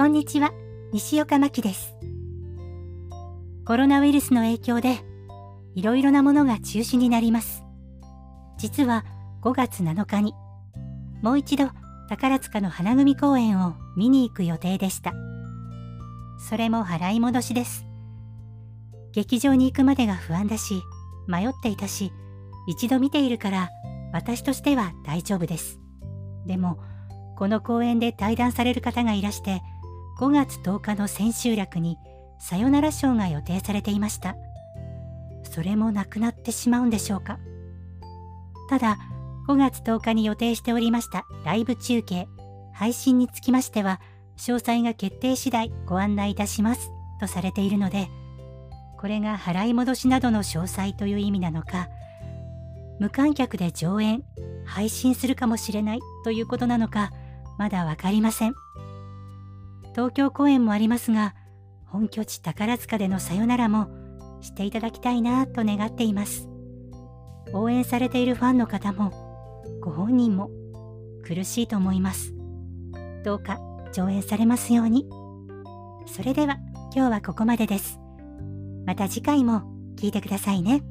こんにちは、西岡真希です。コロナウイルスの影響で、いろいろなものが中止になります。実は5月7日に、もう一度宝塚の花組公演を見に行く予定でした。それも払い戻しです。劇場に行くまでが不安だし、迷っていたし、一度見ているから私としては大丈夫です。でも、この公演で対談される方がいらして、5月10日の千秋楽にさよならショーが予定されていました。それもなくなってしまうんでしょうか。ただ、5月10日に予定しておりましたライブ中継、配信につきましては、詳細が決定次第ご案内いたしますとされているので、これが払い戻しなどの詳細という意味なのか、無観客で上演、配信するかもしれないということなのか、まだわかりません。東京公演もありますが、本拠地宝塚でのさよならもしていただきたいなと願っています。応援されているファンの方も、ご本人も苦しいと思います。どうか上演されますように。それでは今日はここまでです。また次回も聞いてくださいね。